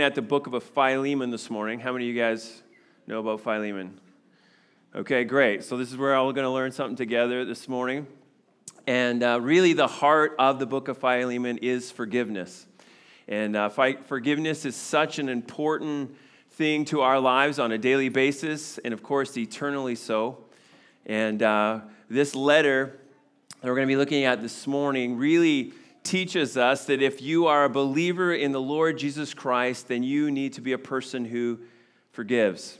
at the book of Philemon this morning. How many of you guys know about Philemon? Okay, great. So this is where we're going to learn something together this morning. And uh, really, the heart of the book of Philemon is forgiveness. And uh, forgiveness is such an important thing to our lives on a daily basis, and of course, eternally so. And uh, this letter that we're going to be looking at this morning really teaches us that if you are a believer in the Lord Jesus Christ, then you need to be a person who forgives.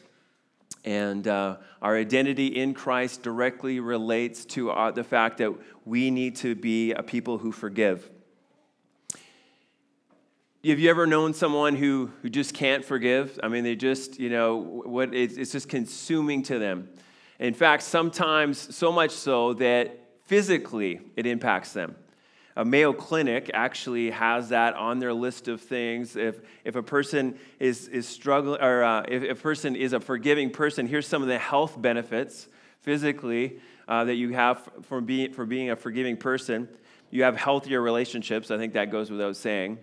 And uh, our identity in Christ directly relates to uh, the fact that we need to be a people who forgive. Have you ever known someone who, who just can't forgive? I mean, they just, you know, what it's, it's just consuming to them. In fact, sometimes so much so that physically it impacts them. A Mayo Clinic actually has that on their list of things. If, if a person is, is struggling, or uh, if, if a person is a forgiving person, here's some of the health benefits physically uh, that you have for being, for being a forgiving person. You have healthier relationships. I think that goes without saying.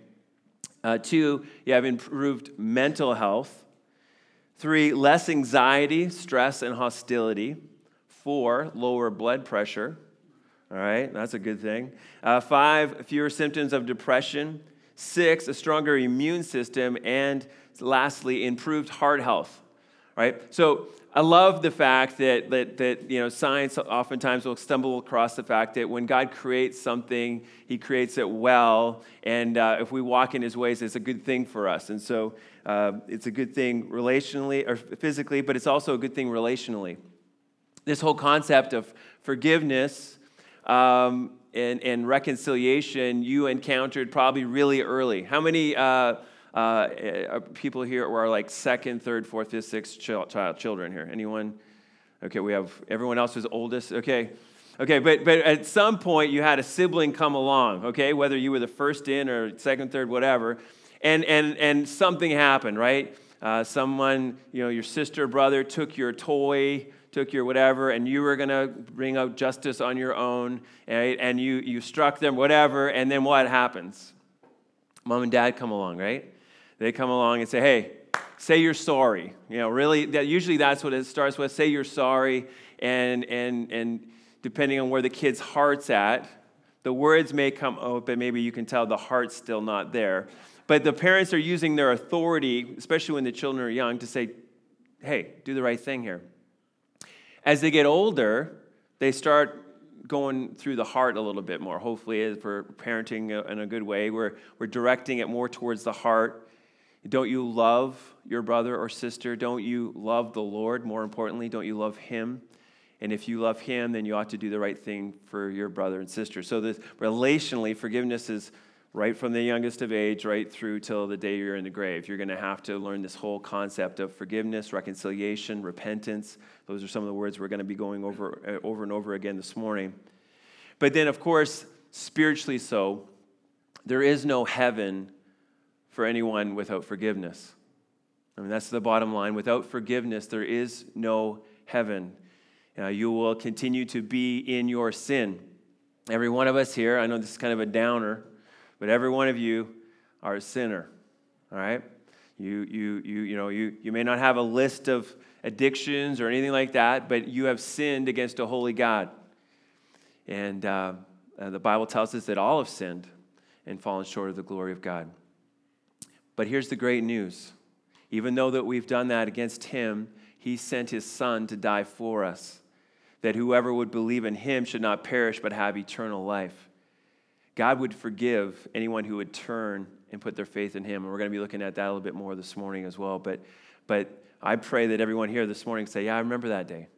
Uh, two, you have improved mental health. Three, less anxiety, stress, and hostility. Four, lower blood pressure. All right, that's a good thing. Uh, five, fewer symptoms of depression. Six, a stronger immune system. And lastly, improved heart health. Right? So I love the fact that, that, that you know, science oftentimes will stumble across the fact that when God creates something, he creates it well. And uh, if we walk in his ways, it's a good thing for us. And so uh, it's a good thing relationally or physically, but it's also a good thing relationally. This whole concept of forgiveness um, and, and, reconciliation you encountered probably really early. How many uh, uh, uh, people here are like second, third, fourth, fifth, sixth child, child, children here? Anyone? Okay, we have everyone else who's oldest. Okay. Okay, but, but at some point you had a sibling come along, okay, whether you were the first in or second, third, whatever, and, and, and something happened, right? Uh, someone, you know, your sister, brother took your toy, took your whatever, and you were going to bring out justice on your own, right? and you, you struck them, whatever, and then what happens? Mom and dad come along, right? They come along and say, hey, say you're sorry. You know, really, that, usually that's what it starts with say you're sorry, and, and, and depending on where the kid's heart's at, the words may come out, but maybe you can tell the heart's still not there. But the parents are using their authority, especially when the children are young, to say, hey, do the right thing here. As they get older, they start going through the heart a little bit more. Hopefully, as we're parenting uh, in a good way, we're, we're directing it more towards the heart. Don't you love your brother or sister? Don't you love the Lord? More importantly, don't you love Him? And if you love Him, then you ought to do the right thing for your brother and sister. So, this, relationally, forgiveness is right from the youngest of age right through till the day you're in the grave. You're going to have to learn this whole concept of forgiveness, reconciliation, repentance. Those are some of the words we're going to be going over uh, over and over again this morning. But then of course, spiritually so, there is no heaven for anyone without forgiveness. I mean, that's the bottom line. Without forgiveness, there is no heaven. Uh, you will continue to be in your sin. Every one of us here, I know this is kind of a downer, but every one of you are a sinner, all right? You, you, you, you, know, you, you may not have a list of addictions or anything like that, but you have sinned against a holy God. And uh, uh, the Bible tells us that all have sinned and fallen short of the glory of God. But here's the great news. Even though that we've done that against him, he sent his son to die for us, that whoever would believe in him should not perish but have eternal life. God would forgive anyone who would turn and put their faith in Him. And we're going to be looking at that a little bit more this morning as well. But, but I pray that everyone here this morning say, Yeah, I remember that day.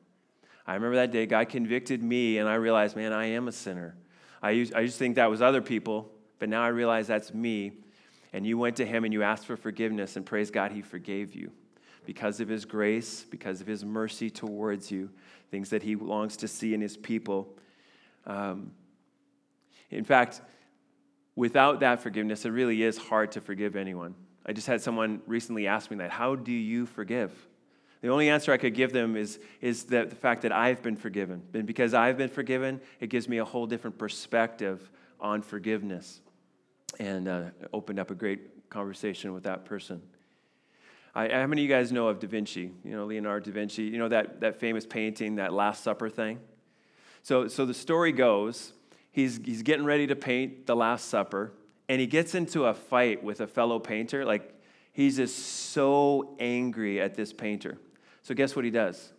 I remember that day. God convicted me, and I realized, man, I am a sinner. I used, I used to think that was other people, but now I realize that's me. And you went to Him and you asked for forgiveness, and praise God, He forgave you because of His grace, because of His mercy towards you, things that He longs to see in His people. Um, in fact, without that forgiveness, it really is hard to forgive anyone. I just had someone recently ask me that How do you forgive? The only answer I could give them is, is the, the fact that I've been forgiven. And because I've been forgiven, it gives me a whole different perspective on forgiveness. And uh, opened up a great conversation with that person. I, how many of you guys know of Da Vinci? You know, Leonardo da Vinci, you know that, that famous painting, that Last Supper thing? So, so the story goes he's, he's getting ready to paint the Last Supper, and he gets into a fight with a fellow painter. Like, he's just so angry at this painter. So, guess what he does?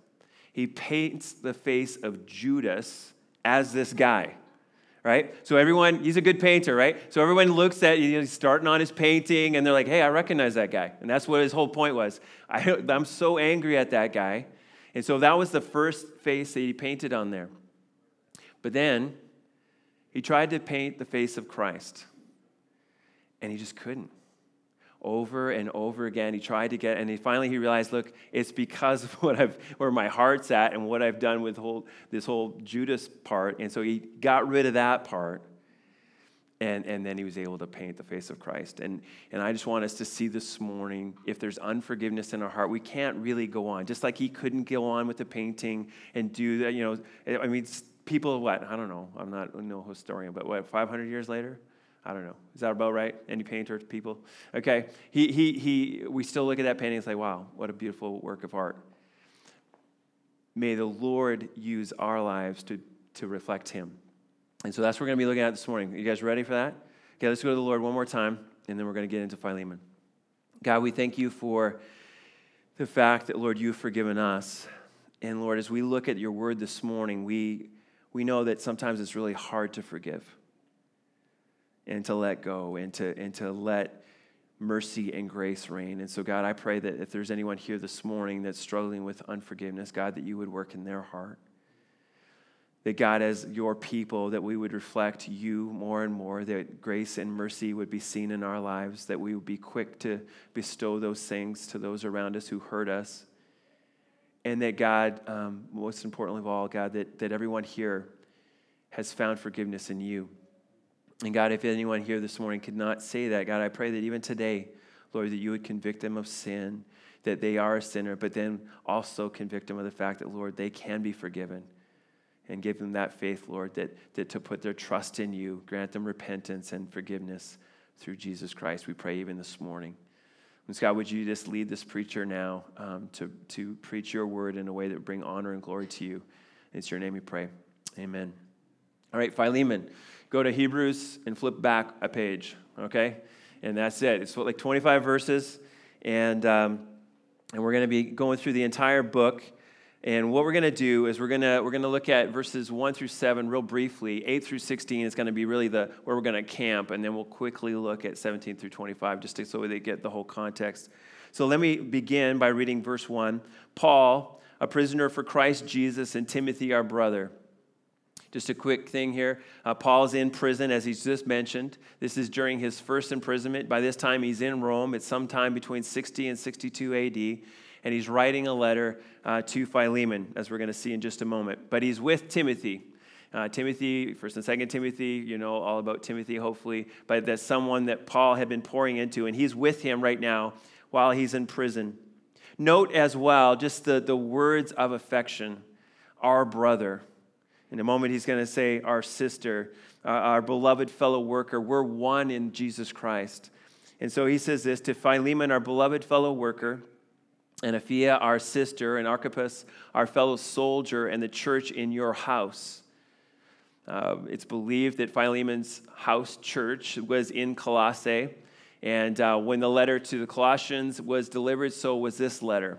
He paints the face of Judas as this guy right? So everyone, he's a good painter, right? So everyone looks at, you know, he's starting on his painting and they're like, hey, I recognize that guy. And that's what his whole point was. I, I'm so angry at that guy. And so that was the first face that he painted on there. But then he tried to paint the face of Christ and he just couldn't over and over again. He tried to get, and he finally he realized, look, it's because of what I've, where my heart's at, and what I've done with whole, this whole Judas part. And so he got rid of that part, and and then he was able to paint the face of Christ. And and I just want us to see this morning, if there's unforgiveness in our heart, we can't really go on. Just like he couldn't go on with the painting and do that. You know, I mean, people, what I don't know. I'm not no historian, but what 500 years later I don't know. Is that about right? Any painter people? Okay. He, he, he, we still look at that painting and say, wow, what a beautiful work of art. May the Lord use our lives to, to reflect Him. And so that's what we're going to be looking at this morning. Are you guys ready for that? Okay, let's go to the Lord one more time, and then we're going to get into Philemon. God, we thank you for the fact that, Lord, you've forgiven us. And Lord, as we look at your word this morning, we, we know that sometimes it's really hard to forgive and to let go and to, and to let mercy and grace reign. And so, God, I pray that if there's anyone here this morning that's struggling with unforgiveness, God, that you would work in their heart. That, God, as your people, that we would reflect you more and more, that grace and mercy would be seen in our lives, that we would be quick to bestow those things to those around us who hurt us. And that, God, um, most importantly of all, God, that, that everyone here has found forgiveness in you. And God, if anyone here this morning could not say that, God, I pray that even today, Lord, that you would convict them of sin, that they are a sinner, but then also convict them of the fact that, Lord, they can be forgiven. And give them that faith, Lord, that, that to put their trust in you, grant them repentance and forgiveness through Jesus Christ. We pray even this morning. And God, would you just lead this preacher now um, to, to preach your word in a way that would bring honor and glory to you? It's your name we pray. Amen. All right, Philemon go to Hebrews and flip back a page, okay? And that's it. It's like 25 verses, and, um, and we're going to be going through the entire book. And what we're going to do is we're going to we're going to look at verses 1 through 7 real briefly. 8 through 16 is going to be really the where we're going to camp and then we'll quickly look at 17 through 25 just to, so they get the whole context. So let me begin by reading verse 1. Paul, a prisoner for Christ Jesus and Timothy our brother, just a quick thing here. Uh, Paul's in prison, as he's just mentioned. This is during his first imprisonment. By this time, he's in Rome. It's sometime between 60 and 62 AD. And he's writing a letter uh, to Philemon, as we're going to see in just a moment. But he's with Timothy. Uh, Timothy, First and Second Timothy, you know all about Timothy, hopefully. But that's someone that Paul had been pouring into, and he's with him right now while he's in prison. Note as well just the, the words of affection, our brother. In a moment, he's going to say, Our sister, uh, our beloved fellow worker, we're one in Jesus Christ. And so he says this to Philemon, our beloved fellow worker, and Apphia, our sister, and Archippus, our fellow soldier, and the church in your house. Uh, it's believed that Philemon's house church was in Colossae. And uh, when the letter to the Colossians was delivered, so was this letter.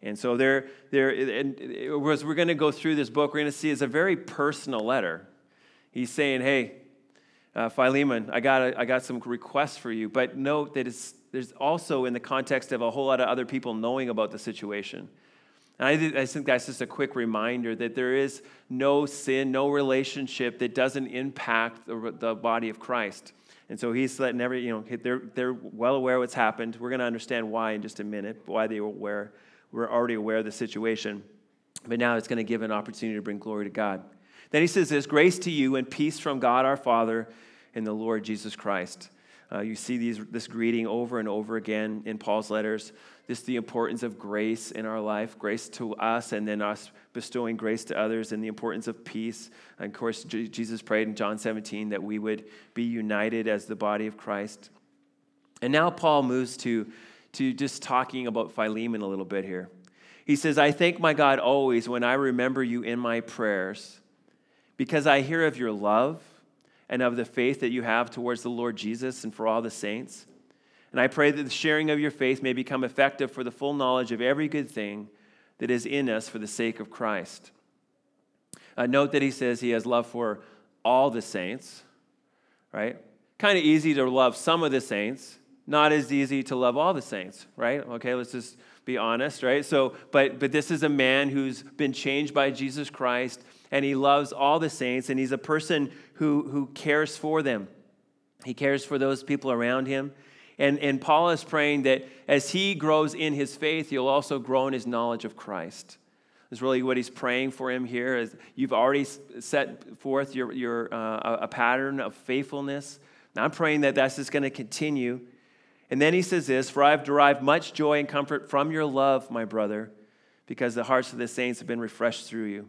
And so there, there, and as we're going to go through this book, we're going to see it's a very personal letter. He's saying, "Hey, uh, Philemon, I got, a, I got some requests for you, but note that it's, there's also in the context of a whole lot of other people knowing about the situation." And I, I think that's just a quick reminder that there is no sin, no relationship that doesn't impact the, the body of Christ. And so he's letting every, you know, they're, they're well aware what's happened. We're going to understand why in just a minute, why they were aware we're already aware of the situation. But now it's going to give an opportunity to bring glory to God. Then he says this grace to you and peace from God our Father and the Lord Jesus Christ. Uh, you see these, this greeting over and over again in Paul's letters. This the importance of grace in our life, grace to us, and then us bestowing grace to others, and the importance of peace. And of course, Jesus prayed in John 17 that we would be united as the body of Christ. And now Paul moves to to just talking about Philemon a little bit here. He says, I thank my God always when I remember you in my prayers, because I hear of your love and of the faith that you have towards the Lord Jesus and for all the saints. And I pray that the sharing of your faith may become effective for the full knowledge of every good thing that is in us for the sake of Christ. Uh, note that he says he has love for all the saints, right? Kind of easy to love some of the saints, not as easy to love all the saints, right? Okay, let's just be honest, right? So, but but this is a man who's been changed by Jesus Christ and he loves all the saints and he's a person who who cares for them. He cares for those people around him. And, and Paul is praying that as he grows in his faith, he'll also grow in his knowledge of Christ. Is really what he's praying for him here. Is you've already set forth your, your, uh, a pattern of faithfulness. Now I'm praying that that's just going to continue. And then he says this For I've derived much joy and comfort from your love, my brother, because the hearts of the saints have been refreshed through you.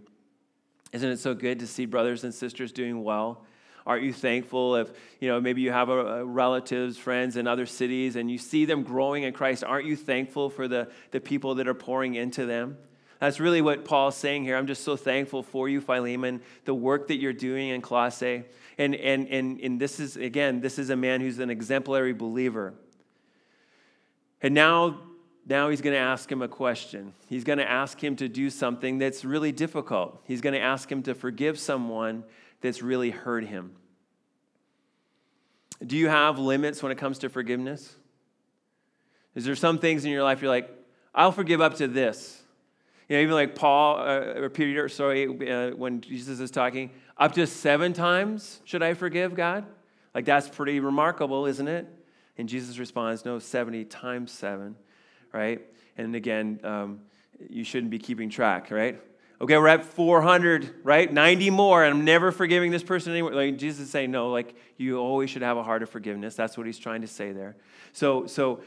Isn't it so good to see brothers and sisters doing well? Aren't you thankful if, you know, maybe you have a, a relatives, friends in other cities and you see them growing in Christ? Aren't you thankful for the, the people that are pouring into them? That's really what Paul's saying here. I'm just so thankful for you, Philemon, the work that you're doing in Colossae. And, and, and, and this is, again, this is a man who's an exemplary believer. And now, now he's going to ask him a question. He's going to ask him to do something that's really difficult. He's going to ask him to forgive someone that's really hurt him. Do you have limits when it comes to forgiveness? Is there some things in your life you're like, I'll forgive up to this? You know, even like Paul uh, or Peter, sorry, uh, when Jesus is talking, up to seven times should I forgive God? Like that's pretty remarkable, isn't it? And Jesus responds, no, 70 times seven, right? And again, um, you shouldn't be keeping track, right? Okay, we're at 400, right? 90 more, and I'm never forgiving this person anymore. Like Jesus is saying, no, like you always should have a heart of forgiveness. That's what he's trying to say there. So, so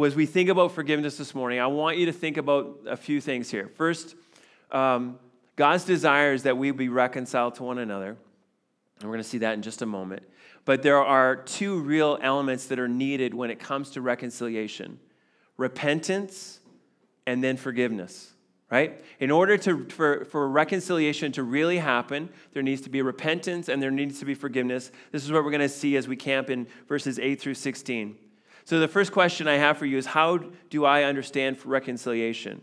as we think about forgiveness this morning, I want you to think about a few things here. First, um, God's desire is that we be reconciled to one another. And we're going to see that in just a moment. But there are two real elements that are needed when it comes to reconciliation repentance and then forgiveness right? In order to, for, for reconciliation to really happen, there needs to be repentance and there needs to be forgiveness. This is what we're going to see as we camp in verses 8 through 16. So, the first question I have for you is how do I understand reconciliation?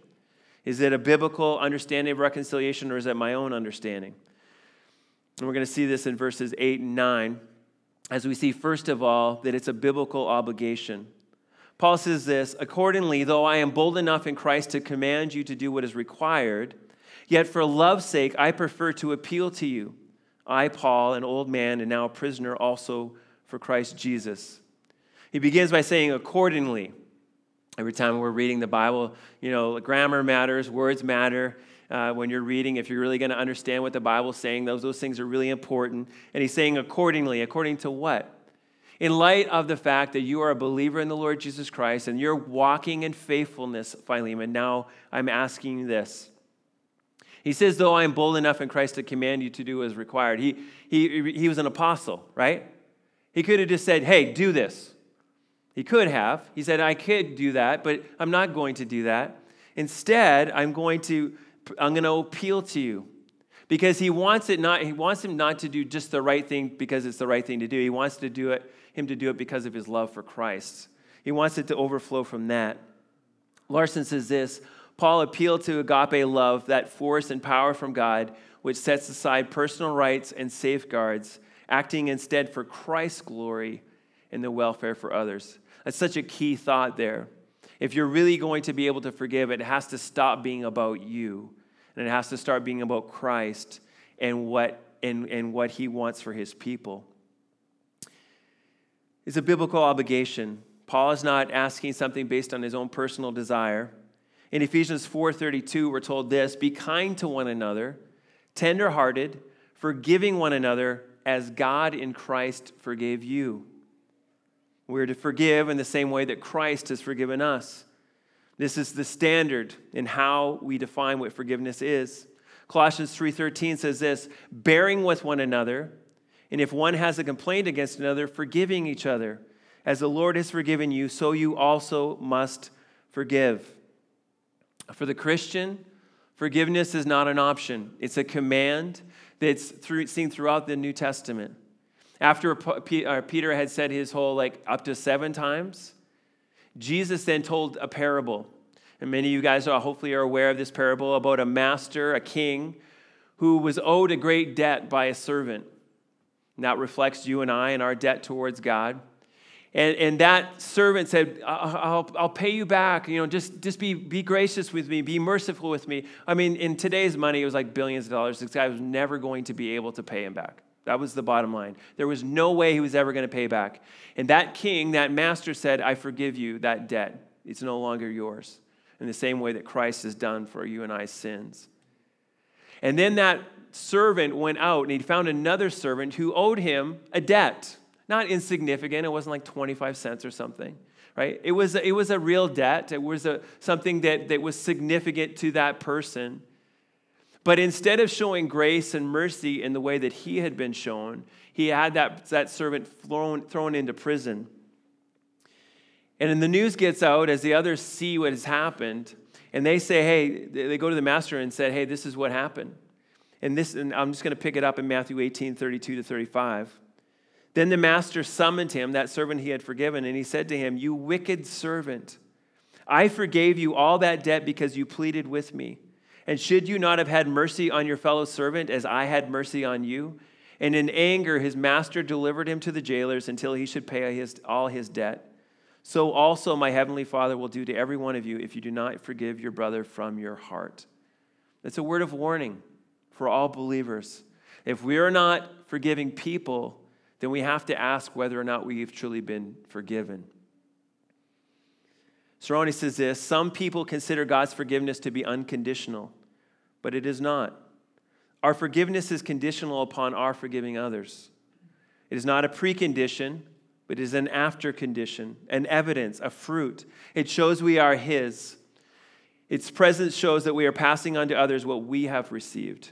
Is it a biblical understanding of reconciliation or is it my own understanding? And we're going to see this in verses 8 and 9 as we see, first of all, that it's a biblical obligation. Paul says this Accordingly, though I am bold enough in Christ to command you to do what is required, yet for love's sake I prefer to appeal to you. I, Paul, an old man and now a prisoner also for Christ Jesus. He begins by saying, accordingly. Every time we're reading the Bible, you know, grammar matters, words matter. Uh, when you're reading, if you're really going to understand what the Bible's saying, those, those things are really important. And he's saying accordingly. According to what? In light of the fact that you are a believer in the Lord Jesus Christ and you're walking in faithfulness, Philemon, now I'm asking you this. He says, though I am bold enough in Christ to command you to do as required. He, he, he was an apostle, right? He could have just said, hey, do this. He could have. He said, I could do that, but I'm not going to do that. Instead, I'm going to, I'm going to appeal to you because he wants it not he wants him not to do just the right thing because it's the right thing to do he wants to do it him to do it because of his love for Christ. He wants it to overflow from that. Larson says this Paul appealed to agape love, that force and power from God, which sets aside personal rights and safeguards, acting instead for Christ's glory and the welfare for others. That's such a key thought there. If you're really going to be able to forgive, it has to stop being about you, and it has to start being about Christ and what, and, and what he wants for his people is a biblical obligation. Paul is not asking something based on his own personal desire. In Ephesians 4:32 we're told this, be kind to one another, tenderhearted, forgiving one another as God in Christ forgave you. We're to forgive in the same way that Christ has forgiven us. This is the standard in how we define what forgiveness is. Colossians 3:13 says this, bearing with one another and if one has a complaint against another, forgiving each other. As the Lord has forgiven you, so you also must forgive. For the Christian, forgiveness is not an option, it's a command that's through, seen throughout the New Testament. After uh, Peter had said his whole, like, up to seven times, Jesus then told a parable. And many of you guys are hopefully are aware of this parable about a master, a king, who was owed a great debt by a servant. And that reflects you and I and our debt towards God. And, and that servant said, I'll, I'll pay you back. You know, just, just be, be gracious with me, be merciful with me. I mean, in today's money, it was like billions of dollars. This guy was never going to be able to pay him back. That was the bottom line. There was no way he was ever going to pay back. And that king, that master said, I forgive you that debt. It's no longer yours. In the same way that Christ has done for you and I's sins. And then that servant went out and he found another servant who owed him a debt. Not insignificant, it wasn't like 25 cents or something, right? It was it was a real debt, it was a, something that, that was significant to that person. But instead of showing grace and mercy in the way that he had been shown, he had that, that servant thrown, thrown into prison. And then the news gets out as the others see what has happened, and they say, hey, they go to the master and said, hey, this is what happened. And this, and I'm just going to pick it up in Matthew 18, 32 to 35. Then the master summoned him, that servant he had forgiven, and he said to him, You wicked servant, I forgave you all that debt because you pleaded with me. And should you not have had mercy on your fellow servant as I had mercy on you? And in anger, his master delivered him to the jailers until he should pay his, all his debt. So also my heavenly Father will do to every one of you if you do not forgive your brother from your heart. It's a word of warning for all believers. If we are not forgiving people, then we have to ask whether or not we've truly been forgiven. Cerrone says this Some people consider God's forgiveness to be unconditional, but it is not. Our forgiveness is conditional upon our forgiving others. It is not a precondition, but it is an after condition, an evidence, a fruit. It shows we are His. Its presence shows that we are passing on to others what we have received.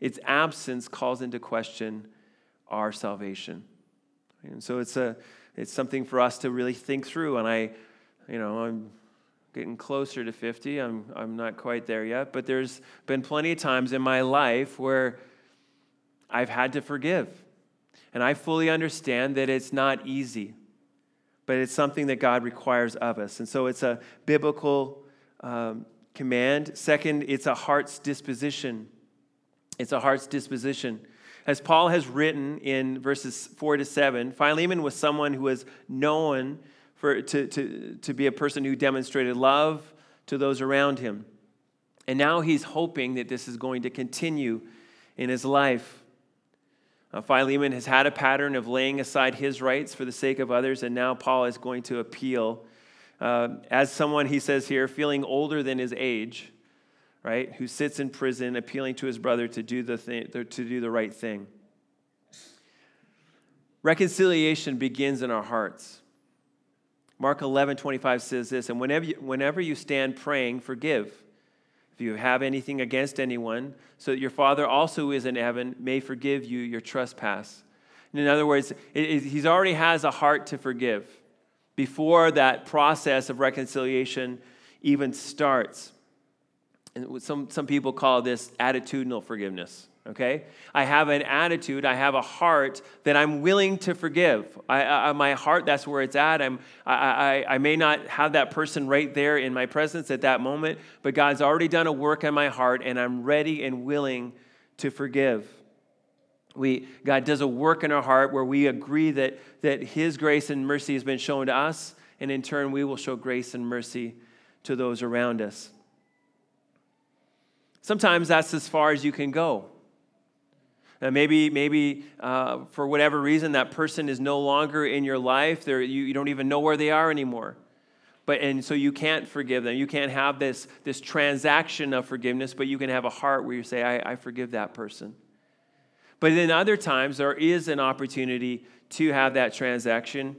Its absence calls into question our salvation. And so it's, a, it's something for us to really think through. And I, you know, I'm getting closer to 50. I'm, I'm not quite there yet, but there's been plenty of times in my life where I've had to forgive. And I fully understand that it's not easy, but it's something that God requires of us. And so it's a biblical um, command. Second, it's a heart's disposition. It's a heart's disposition. As Paul has written in verses 4 to 7, Philemon was someone who was known for, to, to, to be a person who demonstrated love to those around him. And now he's hoping that this is going to continue in his life. Philemon has had a pattern of laying aside his rights for the sake of others, and now Paul is going to appeal. Uh, as someone, he says here, feeling older than his age, right, who sits in prison appealing to his brother to do the, thing, to do the right thing. Reconciliation begins in our hearts. Mark 11, 25 says this, and whenever you, whenever you stand praying, forgive. If you have anything against anyone, so that your Father also who is in heaven may forgive you your trespass. In other words, he already has a heart to forgive before that process of reconciliation even starts. And some, some people call this attitudinal forgiveness okay? I have an attitude, I have a heart that I'm willing to forgive. I, I, my heart, that's where it's at. I'm, I, I, I may not have that person right there in my presence at that moment, but God's already done a work in my heart, and I'm ready and willing to forgive. We, God does a work in our heart where we agree that, that His grace and mercy has been shown to us, and in turn, we will show grace and mercy to those around us. Sometimes that's as far as you can go. Uh, maybe, maybe uh, for whatever reason, that person is no longer in your life. you, you don't even know where they are anymore. But, and so you can't forgive them. You can't have this, this transaction of forgiveness, but you can have a heart where you say, I, I forgive that person. But then other times, there is an opportunity to have that transaction,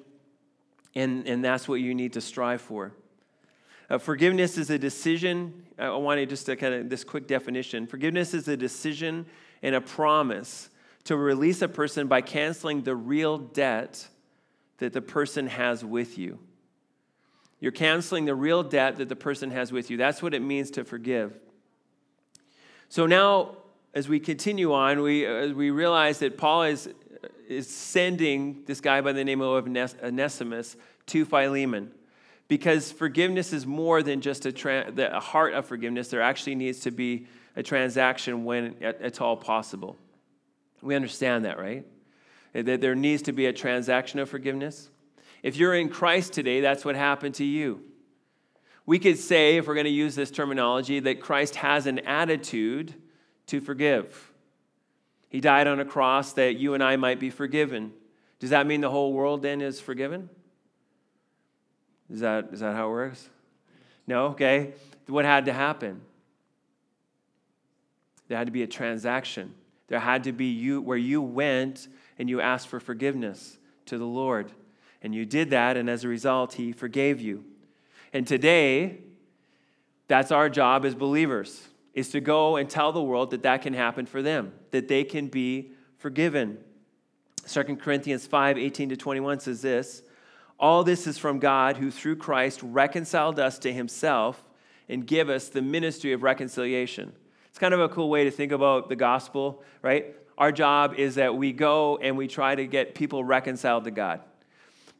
and, and that's what you need to strive for. Uh, forgiveness is a decision. I wanted just to kind of this quick definition. Forgiveness is a decision and a promise to release a person by canceling the real debt that the person has with you. You're canceling the real debt that the person has with you. That's what it means to forgive. So now, as we continue on, we, as we realize that Paul is, is sending this guy by the name of Onesimus to Philemon because forgiveness is more than just a, tra- the, a heart of forgiveness. There actually needs to be a transaction when it's all possible. We understand that, right? That there needs to be a transaction of forgiveness. If you're in Christ today, that's what happened to you. We could say, if we're going to use this terminology, that Christ has an attitude to forgive. He died on a cross that you and I might be forgiven. Does that mean the whole world then is forgiven? Is that, is that how it works? No? Okay. What had to happen? There had to be a transaction. There had to be you where you went and you asked for forgiveness to the Lord. And you did that, and as a result, He forgave you. And today, that's our job as believers, is to go and tell the world that that can happen for them, that they can be forgiven. 2 Corinthians 5 18 to 21 says this All this is from God, who through Christ reconciled us to Himself and give us the ministry of reconciliation. It's kind of a cool way to think about the gospel, right? Our job is that we go and we try to get people reconciled to God.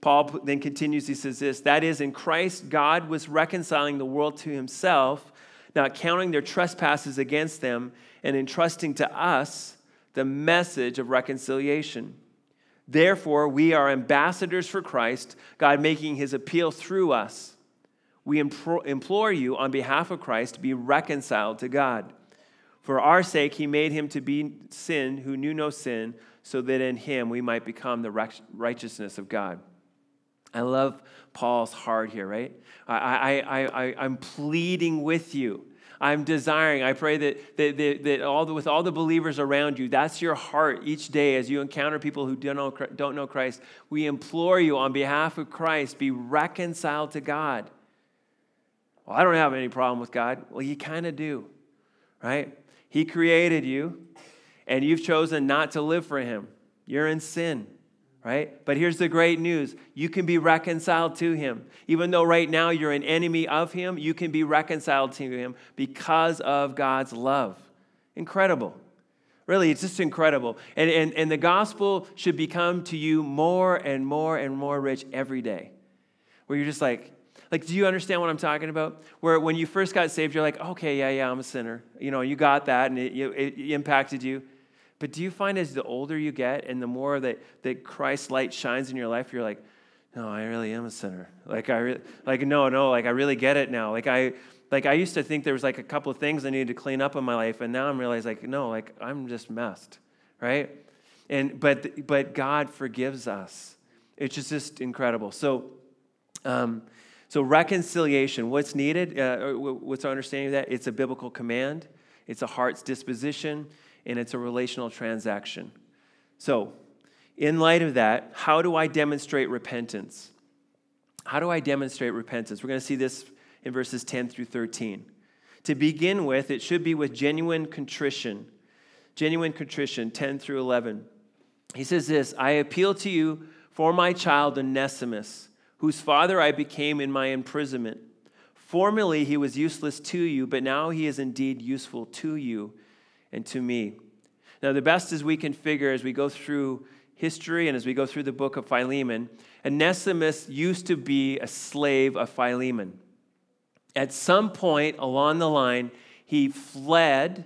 Paul then continues, he says this that is, in Christ, God was reconciling the world to himself, not counting their trespasses against them, and entrusting to us the message of reconciliation. Therefore, we are ambassadors for Christ, God making his appeal through us. We implore you on behalf of Christ to be reconciled to God. For our sake, he made him to be sin who knew no sin, so that in him we might become the righteousness of God. I love Paul's heart here, right? I, I, I, I'm pleading with you. I'm desiring, I pray that, that, that, that all the, with all the believers around you, that's your heart each day as you encounter people who don't know, don't know Christ. We implore you on behalf of Christ, be reconciled to God. Well, I don't have any problem with God. Well, you kind of do, right? He created you, and you've chosen not to live for Him. You're in sin right? But here's the great news you can be reconciled to him. Even though right now you're an enemy of him, you can be reconciled to him because of God's love. Incredible. Really, it's just incredible. And, and, and the gospel should become to you more and more and more rich every day. Where you're just like, like, do you understand what I'm talking about? Where when you first got saved, you're like, okay, yeah, yeah, I'm a sinner. You know, you got that and it, it, it impacted you. But do you find as the older you get and the more that, that Christ's light shines in your life, you're like, no, I really am a sinner. Like I re- like no, no, like I really get it now. Like I like I used to think there was like a couple of things I needed to clean up in my life, and now I'm realizing like no, like I'm just messed, right? And but but God forgives us. It's just, just incredible. So, um, so reconciliation. What's needed? Uh, what's our understanding of that? It's a biblical command. It's a heart's disposition and it's a relational transaction. So, in light of that, how do I demonstrate repentance? How do I demonstrate repentance? We're going to see this in verses 10 through 13. To begin with, it should be with genuine contrition. Genuine contrition, 10 through 11. He says this I appeal to you for my child Onesimus, whose father I became in my imprisonment. Formerly he was useless to you, but now he is indeed useful to you and to me. Now, the best as we can figure as we go through history and as we go through the book of Philemon, Onesimus used to be a slave of Philemon. At some point along the line, he fled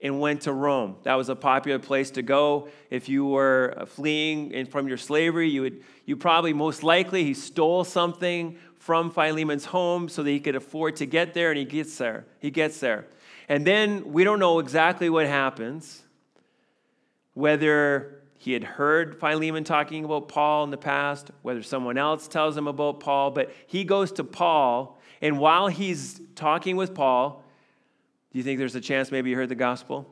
and went to Rome. That was a popular place to go. If you were fleeing from your slavery, you would you probably most likely he stole something from Philemon's home so that he could afford to get there and he gets there. He gets there. And then we don't know exactly what happens, whether he had heard Philemon talking about Paul in the past, whether someone else tells him about Paul, but he goes to Paul, and while he's talking with Paul, do you think there's a chance maybe you heard the gospel?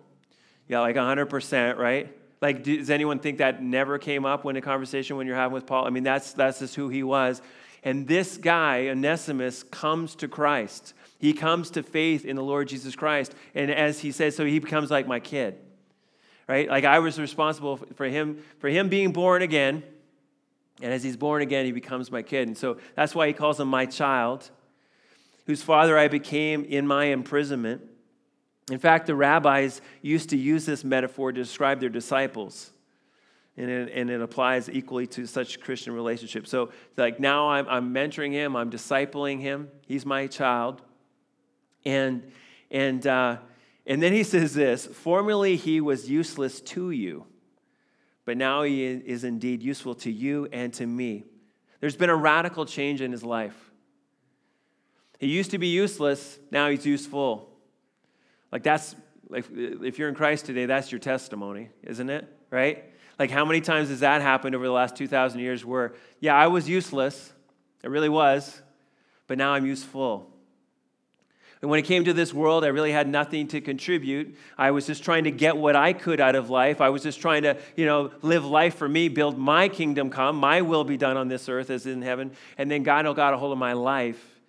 Yeah, like 100%, right? Like, does anyone think that never came up when a conversation when you're having with Paul? I mean, that's, that's just who he was. And this guy, Onesimus, comes to Christ. He comes to faith in the Lord Jesus Christ. And as he says, so he becomes like my kid. Right? Like I was responsible for him, for him being born again. And as he's born again, he becomes my kid. And so that's why he calls him my child, whose father I became in my imprisonment. In fact, the rabbis used to use this metaphor to describe their disciples. And it, and it applies equally to such Christian relationships. So, like now I'm, I'm mentoring him, I'm discipling him. He's my child. And, and, uh, and then he says this Formerly he was useless to you, but now he is indeed useful to you and to me. There's been a radical change in his life. He used to be useless, now he's useful. Like that's like if you're in Christ today, that's your testimony, isn't it? Right? Like how many times has that happened over the last 2,000 years where, yeah, I was useless, it really was, but now I'm useful. And when it came to this world, I really had nothing to contribute. I was just trying to get what I could out of life. I was just trying to, you know, live life for me, build my kingdom come, my will be done on this earth as in heaven. And then God got a hold of my life,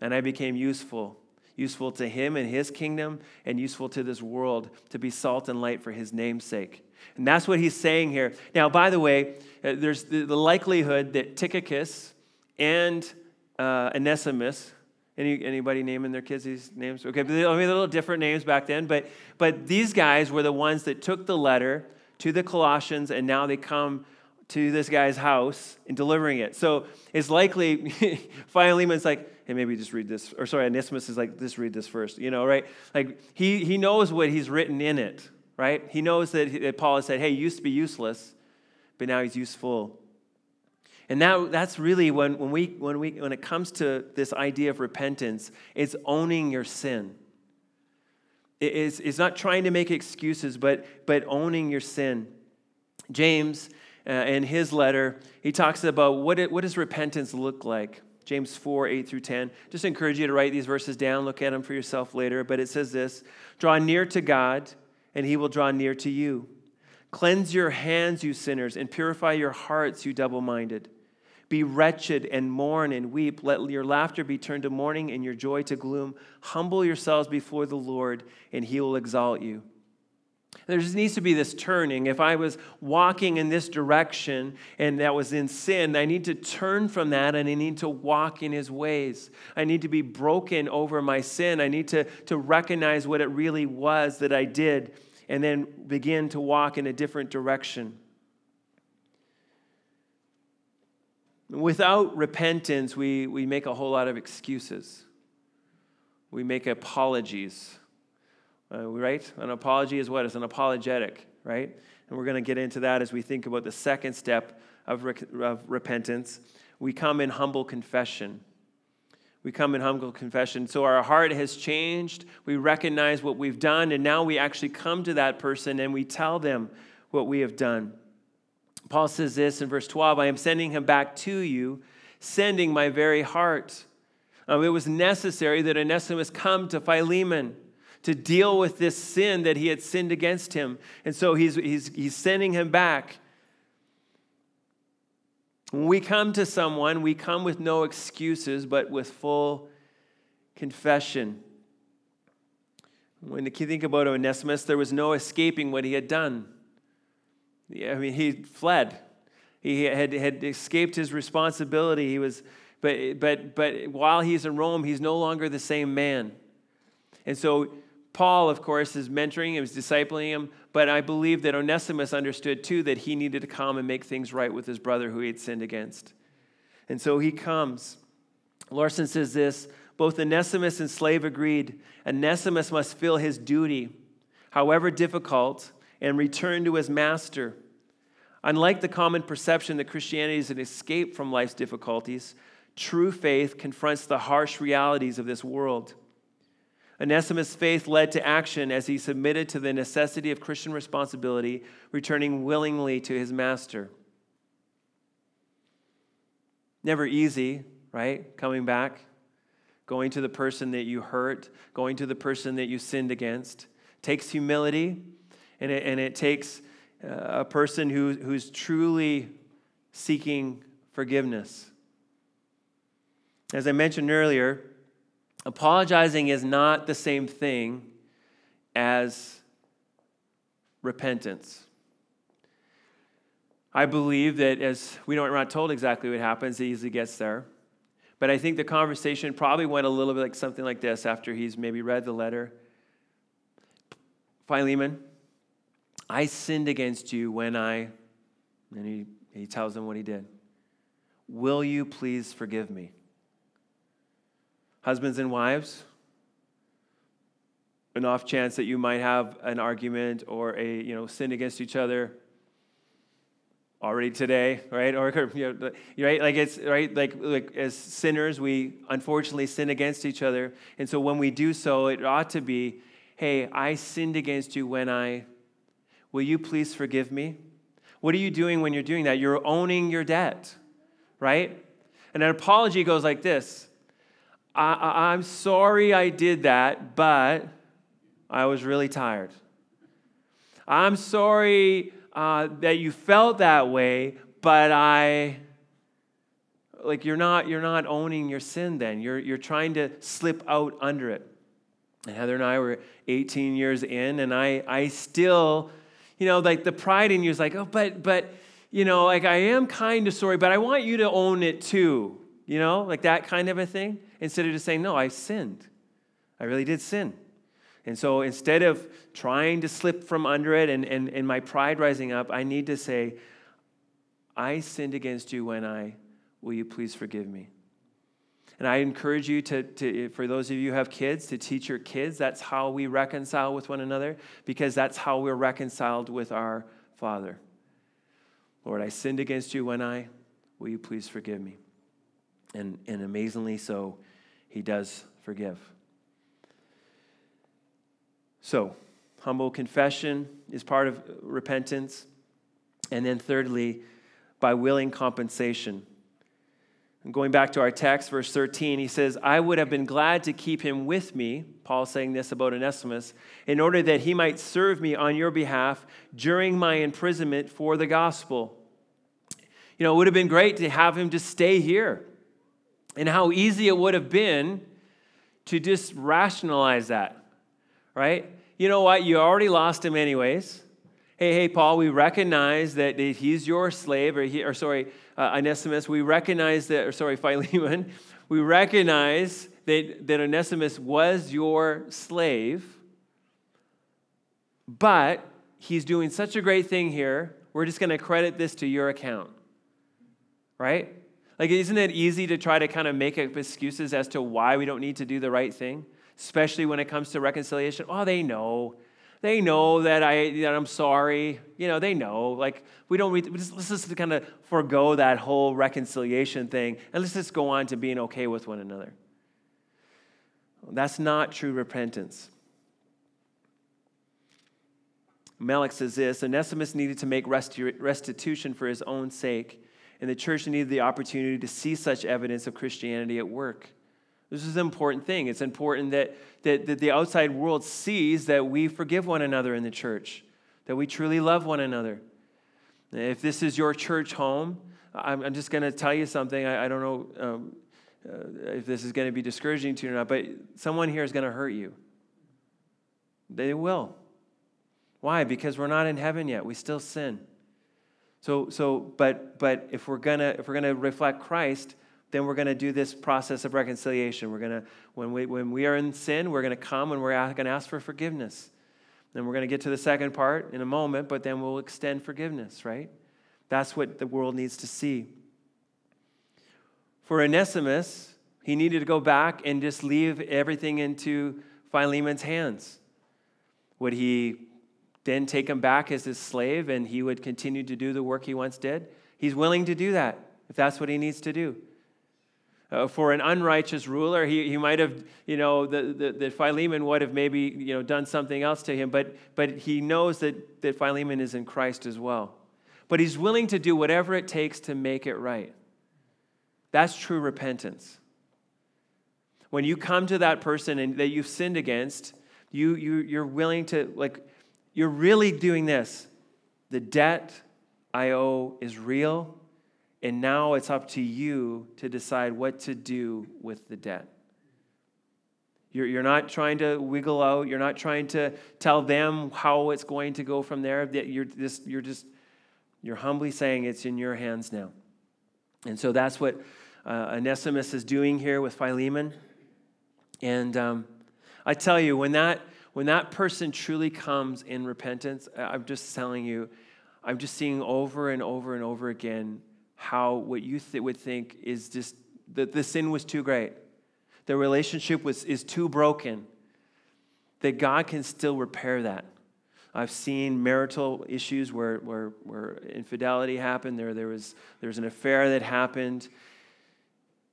and I became useful useful to him and his kingdom, and useful to this world to be salt and light for his name's sake. And that's what he's saying here. Now, by the way, uh, there's the, the likelihood that Tychicus and uh, Onesimus, any, anybody naming their kids these names? Okay, but they, I mean, a little different names back then, but, but these guys were the ones that took the letter to the Colossians, and now they come to this guy's house and delivering it. So it's likely Philemon's like, hey, maybe just read this. Or sorry, Onesimus is like, just read this first, you know, right? Like he, he knows what he's written in it, right? He knows that, that Paul has said, hey, he used to be useless, but now he's useful. And that, that's really when, when, we, when, we, when it comes to this idea of repentance, it's owning your sin. It is, it's not trying to make excuses, but, but owning your sin. James uh, in his letter, he talks about what, it, what does repentance look like. James 4, 8 through 10. Just encourage you to write these verses down, look at them for yourself later. But it says this Draw near to God, and he will draw near to you. Cleanse your hands, you sinners, and purify your hearts, you double minded. Be wretched and mourn and weep. Let your laughter be turned to mourning and your joy to gloom. Humble yourselves before the Lord, and he will exalt you. There just needs to be this turning. If I was walking in this direction and that was in sin, I need to turn from that and I need to walk in his ways. I need to be broken over my sin. I need to, to recognize what it really was that I did and then begin to walk in a different direction. Without repentance, we, we make a whole lot of excuses. We make apologies uh, right? An apology is what? It's an apologetic, right? And we're going to get into that as we think about the second step of, re- of repentance. We come in humble confession. We come in humble confession. So our heart has changed. We recognize what we've done, and now we actually come to that person and we tell them what we have done. Paul says this in verse 12 I am sending him back to you, sending my very heart. Um, it was necessary that Onesimus come to Philemon to deal with this sin that he had sinned against him. And so he's, he's, he's sending him back. When we come to someone, we come with no excuses, but with full confession. When you think about Onesimus, there was no escaping what he had done. I mean, he fled. He had, had escaped his responsibility. He was, but, but, but while he's in Rome, he's no longer the same man. And so Paul, of course, is mentoring him, is discipling him, but I believe that Onesimus understood too that he needed to come and make things right with his brother who he had sinned against. And so he comes. Larson says this both Onesimus and slave agreed. Onesimus must feel his duty, however difficult, and return to his master. Unlike the common perception that Christianity is an escape from life's difficulties, true faith confronts the harsh realities of this world. Onesimus' faith led to action as he submitted to the necessity of Christian responsibility, returning willingly to his master. Never easy, right? Coming back, going to the person that you hurt, going to the person that you sinned against. takes humility, and it, and it takes uh, a person who, who's truly seeking forgiveness. As I mentioned earlier, Apologizing is not the same thing as repentance. I believe that as we don't, we're not told exactly what happens, he easily gets there. But I think the conversation probably went a little bit like something like this after he's maybe read the letter. Philemon, I sinned against you when I, and he, he tells them what he did. Will you please forgive me? Husbands and wives, an off chance that you might have an argument or a you know sin against each other already today right or you know, right like it's right like like as sinners we unfortunately sin against each other and so when we do so it ought to be hey i sinned against you when i will you please forgive me what are you doing when you're doing that you're owning your debt right and an apology goes like this I, am sorry I did that, but I was really tired. I'm sorry uh, that you felt that way, but I like you're not you're not owning your sin then. You're you're trying to slip out under it. And Heather and I were 18 years in, and I I still, you know, like the pride in you is like, oh, but but you know, like I am kind of sorry, but I want you to own it too. You know, like that kind of a thing. Instead of just saying, no, I sinned. I really did sin. And so instead of trying to slip from under it and, and, and my pride rising up, I need to say, I sinned against you when I, will you please forgive me? And I encourage you to, to, for those of you who have kids, to teach your kids that's how we reconcile with one another, because that's how we're reconciled with our Father. Lord, I sinned against you when I, will you please forgive me? And, and amazingly so, he does forgive. So, humble confession is part of repentance. And then, thirdly, by willing compensation. And going back to our text, verse 13, he says, I would have been glad to keep him with me, Paul saying this about Onesimus, in order that he might serve me on your behalf during my imprisonment for the gospel. You know, it would have been great to have him just stay here. And how easy it would have been to just rationalize that, right? you know what? You already lost him anyways. Hey, hey, Paul, we recognize that he's your slave, or, he, or sorry, uh, Onesimus, we recognize that, or sorry, Philemon, we recognize that, that Onesimus was your slave, but he's doing such a great thing here, we're just going to credit this to your account. Right? Like, isn't it easy to try to kind of make up excuses as to why we don't need to do the right thing? especially when it comes to reconciliation. Oh, they know. They know that, I, that I'm sorry. You know, they know. Like, we don't, we just, let's just kind of forego that whole reconciliation thing and let's just go on to being okay with one another. That's not true repentance. Melick says this Onesimus needed to make restitution for his own sake, and the church needed the opportunity to see such evidence of Christianity at work. This is an important thing. It's important that, that, that the outside world sees that we forgive one another in the church, that we truly love one another. If this is your church home, I'm, I'm just going to tell you something. I, I don't know um, uh, if this is going to be discouraging to you or not, but someone here is going to hurt you. They will. Why? Because we're not in heaven yet. We still sin. So, so but, but if we're going to if we're going to reflect Christ, then we're going to do this process of reconciliation. We're going to, when we, when we are in sin, we're going to come and we're going to ask for forgiveness. Then we're going to get to the second part in a moment, but then we'll extend forgiveness, right? That's what the world needs to see. For Onesimus, he needed to go back and just leave everything into Philemon's hands. Would he then take him back as his slave and he would continue to do the work he once did? He's willing to do that if that's what he needs to do. Uh, for an unrighteous ruler, he, he might have, you know, the, the, the, Philemon would have maybe, you know, done something else to him, but, but he knows that, that Philemon is in Christ as well. But he's willing to do whatever it takes to make it right. That's true repentance. When you come to that person and that you've sinned against, you, you, you're willing to, like, you're really doing this. The debt I owe is real and now it's up to you to decide what to do with the debt. You're, you're not trying to wiggle out. You're not trying to tell them how it's going to go from there. You're just, you're just You're humbly saying it's in your hands now. And so that's what uh, Onesimus is doing here with Philemon. And um, I tell you, when that, when that person truly comes in repentance, I'm just telling you, I'm just seeing over and over and over again how what you th- would think is just that the sin was too great. The relationship was, is too broken that God can still repair that. I've seen marital issues where, where, where infidelity happened, there, there, was, there was an affair that happened.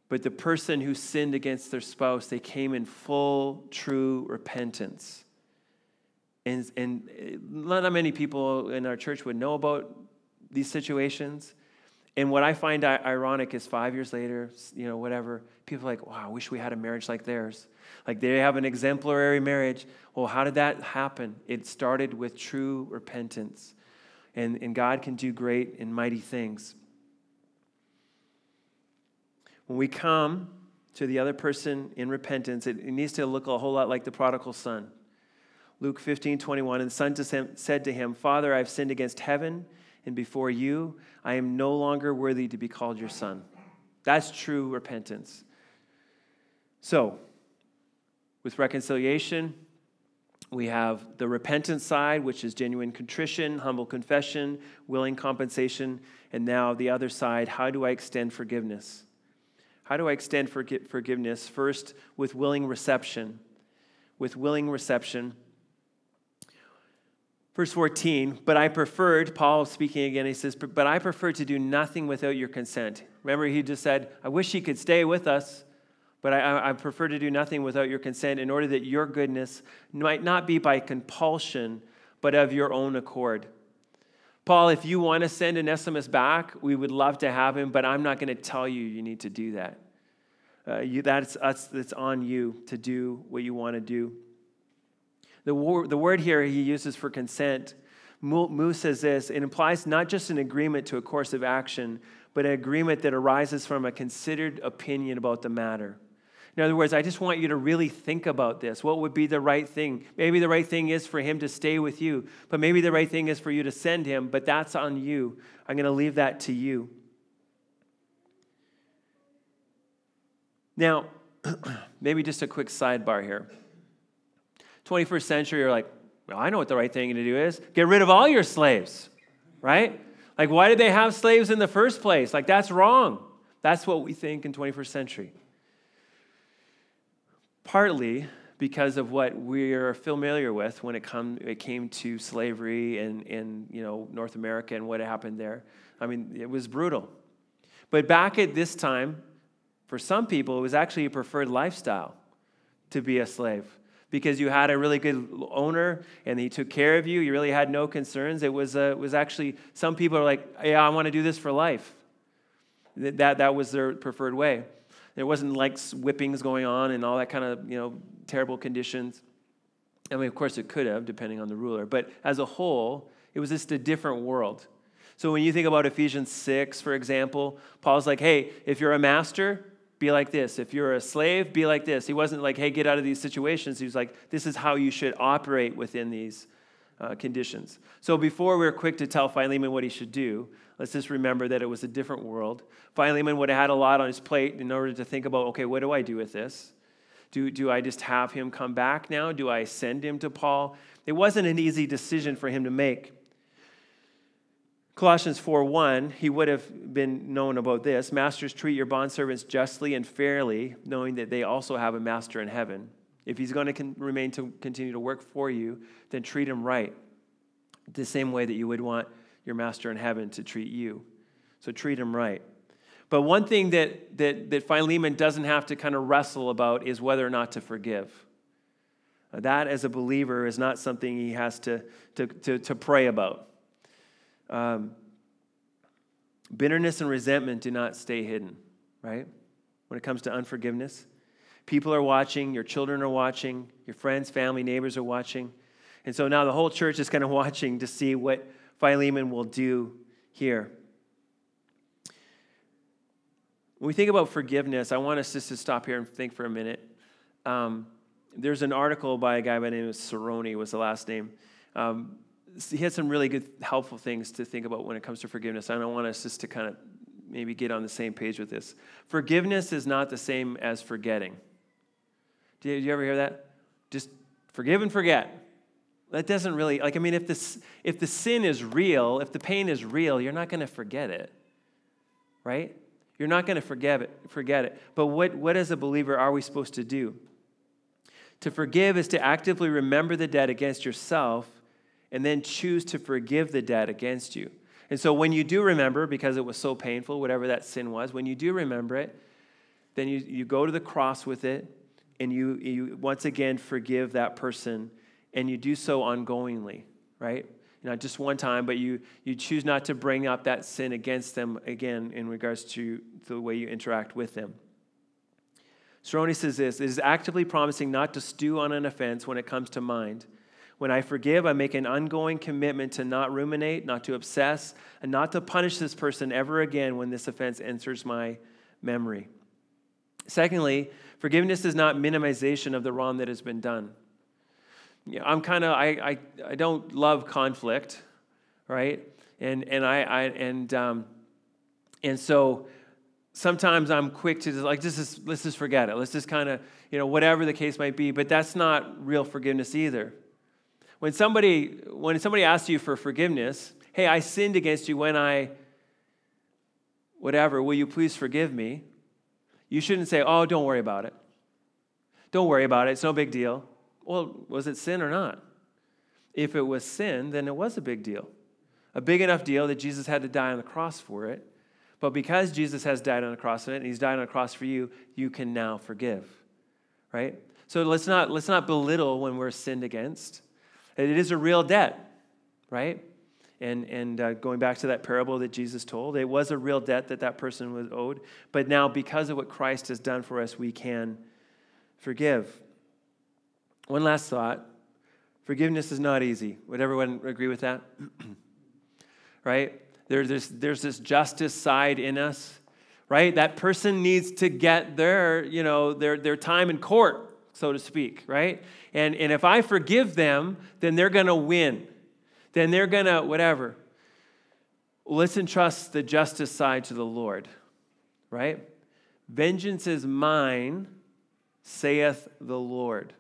But the person who sinned against their spouse, they came in full, true repentance. And, and eh, not many people in our church would know about these situations. And what I find ironic is five years later, you know, whatever, people are like, wow, I wish we had a marriage like theirs. Like they have an exemplary marriage. Well, how did that happen? It started with true repentance. And, and God can do great and mighty things. When we come to the other person in repentance, it, it needs to look a whole lot like the prodigal son. Luke 15, 21, and the son said to him, Father, I've sinned against heaven and before you. I am no longer worthy to be called your son. That's true repentance. So, with reconciliation, we have the repentant side, which is genuine contrition, humble confession, willing compensation, and now the other side how do I extend forgiveness? How do I extend forgiveness? First, with willing reception. With willing reception. Verse 14, but I preferred, Paul speaking again, he says, but I prefer to do nothing without your consent. Remember, he just said, I wish he could stay with us, but I, I prefer to do nothing without your consent in order that your goodness might not be by compulsion, but of your own accord. Paul, if you want to send Onesimus back, we would love to have him, but I'm not going to tell you you need to do that. Uh, you, that's, us, that's on you to do what you want to do. The, wor- the word here he uses for consent, Moo says this it implies not just an agreement to a course of action, but an agreement that arises from a considered opinion about the matter. In other words, I just want you to really think about this. What would be the right thing? Maybe the right thing is for him to stay with you, but maybe the right thing is for you to send him, but that's on you. I'm going to leave that to you. Now, maybe just a quick sidebar here. 21st century are like, well, I know what the right thing to do is. Get rid of all your slaves, right? Like, why did they have slaves in the first place? Like, that's wrong. That's what we think in 21st century. Partly because of what we're familiar with when it, come, it came to slavery in, in you know, North America and what happened there. I mean, it was brutal. But back at this time, for some people, it was actually a preferred lifestyle to be a slave because you had a really good owner and he took care of you. You really had no concerns. It was, uh, was actually, some people are like, yeah, I want to do this for life. That, that was their preferred way. There wasn't like whippings going on and all that kind of, you know, terrible conditions. I mean, of course, it could have, depending on the ruler. But as a whole, it was just a different world. So when you think about Ephesians 6, for example, Paul's like, hey, if you're a master, be like this. If you're a slave, be like this. He wasn't like, hey, get out of these situations. He was like, this is how you should operate within these uh, conditions. So before we're quick to tell Philemon what he should do, let's just remember that it was a different world. Philemon would have had a lot on his plate in order to think about, okay, what do I do with this? Do, do I just have him come back now? Do I send him to Paul? It wasn't an easy decision for him to make. Colossians 4:1, he would have been known about this. Masters, treat your bondservants justly and fairly, knowing that they also have a master in heaven. If he's going to con- remain to continue to work for you, then treat him right. The same way that you would want your master in heaven to treat you. So treat him right. But one thing that, that, that Philemon doesn't have to kind of wrestle about is whether or not to forgive. That, as a believer, is not something he has to, to, to, to pray about. Um, bitterness and resentment do not stay hidden, right? When it comes to unforgiveness, people are watching, your children are watching, your friends, family, neighbors are watching. And so now the whole church is kind of watching to see what Philemon will do here. When we think about forgiveness, I want us just to stop here and think for a minute. Um, there's an article by a guy by the name of Cerrone, was the last name. Um, he had some really good, helpful things to think about when it comes to forgiveness. I don't want us just to kind of maybe get on the same page with this. Forgiveness is not the same as forgetting. Did you ever hear that? Just forgive and forget. That doesn't really, like, I mean, if, this, if the sin is real, if the pain is real, you're not going to forget it, right? You're not going to forget it, forget it. But what, what, as a believer, are we supposed to do? To forgive is to actively remember the debt against yourself and then choose to forgive the debt against you. And so when you do remember, because it was so painful, whatever that sin was, when you do remember it, then you, you go to the cross with it and you, you once again forgive that person and you do so ongoingly, right? Not just one time, but you, you choose not to bring up that sin against them again in regards to the way you interact with them. Cerrone says this it is actively promising not to stew on an offense when it comes to mind. When I forgive, I make an ongoing commitment to not ruminate, not to obsess, and not to punish this person ever again when this offense enters my memory. Secondly, forgiveness is not minimization of the wrong that has been done. You know, I'm kind of I, I I don't love conflict, right? And and I, I and um, and so sometimes I'm quick to just like just, just let's just forget it. Let's just kind of you know whatever the case might be. But that's not real forgiveness either. When somebody when somebody asks you for forgiveness, hey, I sinned against you when I whatever. Will you please forgive me? You shouldn't say, oh, don't worry about it. Don't worry about it. It's no big deal. Well, was it sin or not? If it was sin, then it was a big deal. A big enough deal that Jesus had to die on the cross for it. But because Jesus has died on the cross for it, and he's died on the cross for you, you can now forgive. Right? So let's not, let's not belittle when we're sinned against. It is a real debt, right? And, and uh, going back to that parable that Jesus told, it was a real debt that that person was owed. But now, because of what Christ has done for us, we can forgive. One last thought forgiveness is not easy. Would everyone agree with that? right? There's this, there's this justice side in us, right? That person needs to get their, you know, their, their time in court, so to speak, right? And, and if I forgive them, then they're going to win. Then they're going to, whatever. Let's entrust the justice side to the Lord, right? Vengeance is mine, saith the Lord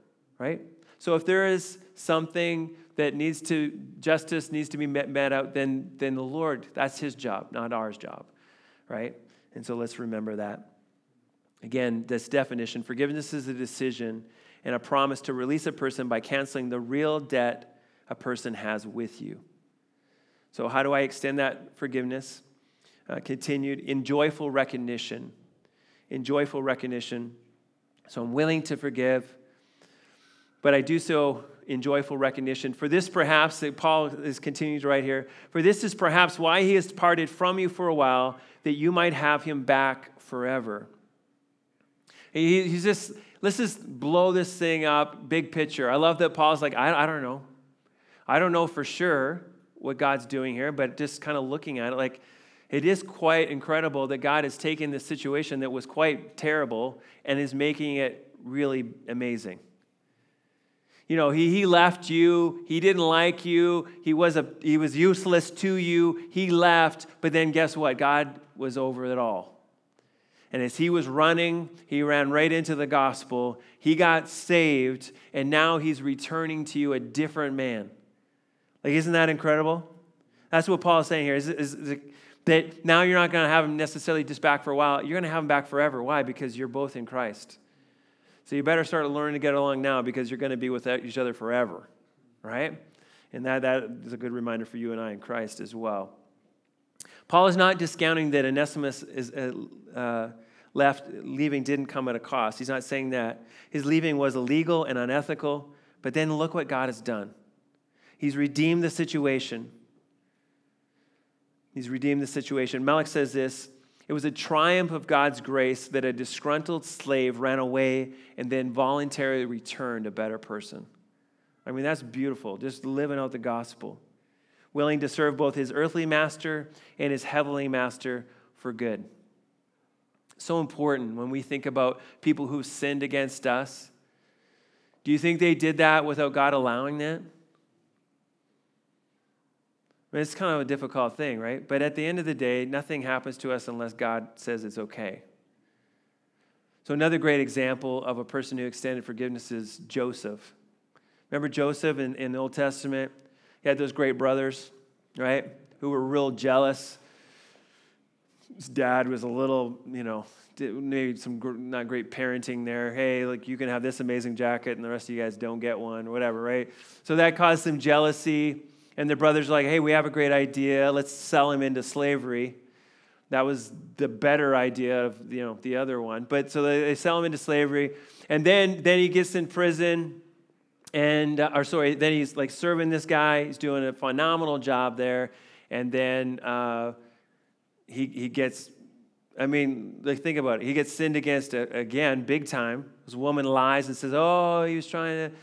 right? So if there is something that needs to, justice needs to be met, met out, then, then the Lord, that's his job, not ours job, right? And so let's remember that. Again, this definition forgiveness is a decision and a promise to release a person by canceling the real debt a person has with you. So, how do I extend that forgiveness? Uh, continued in joyful recognition. In joyful recognition. So, I'm willing to forgive but I do so in joyful recognition. For this, perhaps, that Paul is continuing to write here, for this is perhaps why he has parted from you for a while, that you might have him back forever. He, he's just, let's just blow this thing up, big picture. I love that Paul's like, I, I don't know. I don't know for sure what God's doing here, but just kind of looking at it, like, it is quite incredible that God has taken this situation that was quite terrible and is making it really amazing. You know he, he left you. He didn't like you. He was, a, he was useless to you. He left but then guess what? God was over it all and as he was running he ran right into the gospel. He got saved and now he's returning to you a different man. Like isn't that incredible? That's what paul is saying here. Is, is, is that now you're not going to have him necessarily just back for a while. You're going to have him back forever. Why? Because you're both in christ. So you better start learning to get along now because you're going to be with each other forever, right? And that, that is a good reminder for you and I in Christ as well. Paul is not discounting that Onesimus is uh, uh, left, leaving didn't come at a cost. He's not saying that. His leaving was illegal and unethical, but then look what God has done. He's redeemed the situation. He's redeemed the situation. Melick says this it was a triumph of God's grace that a disgruntled slave ran away and then voluntarily returned a better person. I mean, that's beautiful, just living out the gospel. Willing to serve both his earthly master and his heavenly master for good. So important when we think about people who sinned against us. Do you think they did that without God allowing that? I mean, it's kind of a difficult thing, right? But at the end of the day, nothing happens to us unless God says it's okay. So, another great example of a person who extended forgiveness is Joseph. Remember Joseph in, in the Old Testament? He had those great brothers, right? Who were real jealous. His dad was a little, you know, maybe some not great parenting there. Hey, like you can have this amazing jacket and the rest of you guys don't get one, whatever, right? So that caused some jealousy. And the brothers like, hey, we have a great idea. Let's sell him into slavery. That was the better idea of you know the other one. But so they, they sell him into slavery, and then then he gets in prison, and uh, or sorry, then he's like serving this guy. He's doing a phenomenal job there, and then uh, he he gets. I mean, like think about it. He gets sinned against uh, again, big time. This woman lies and says, "Oh, he was trying to."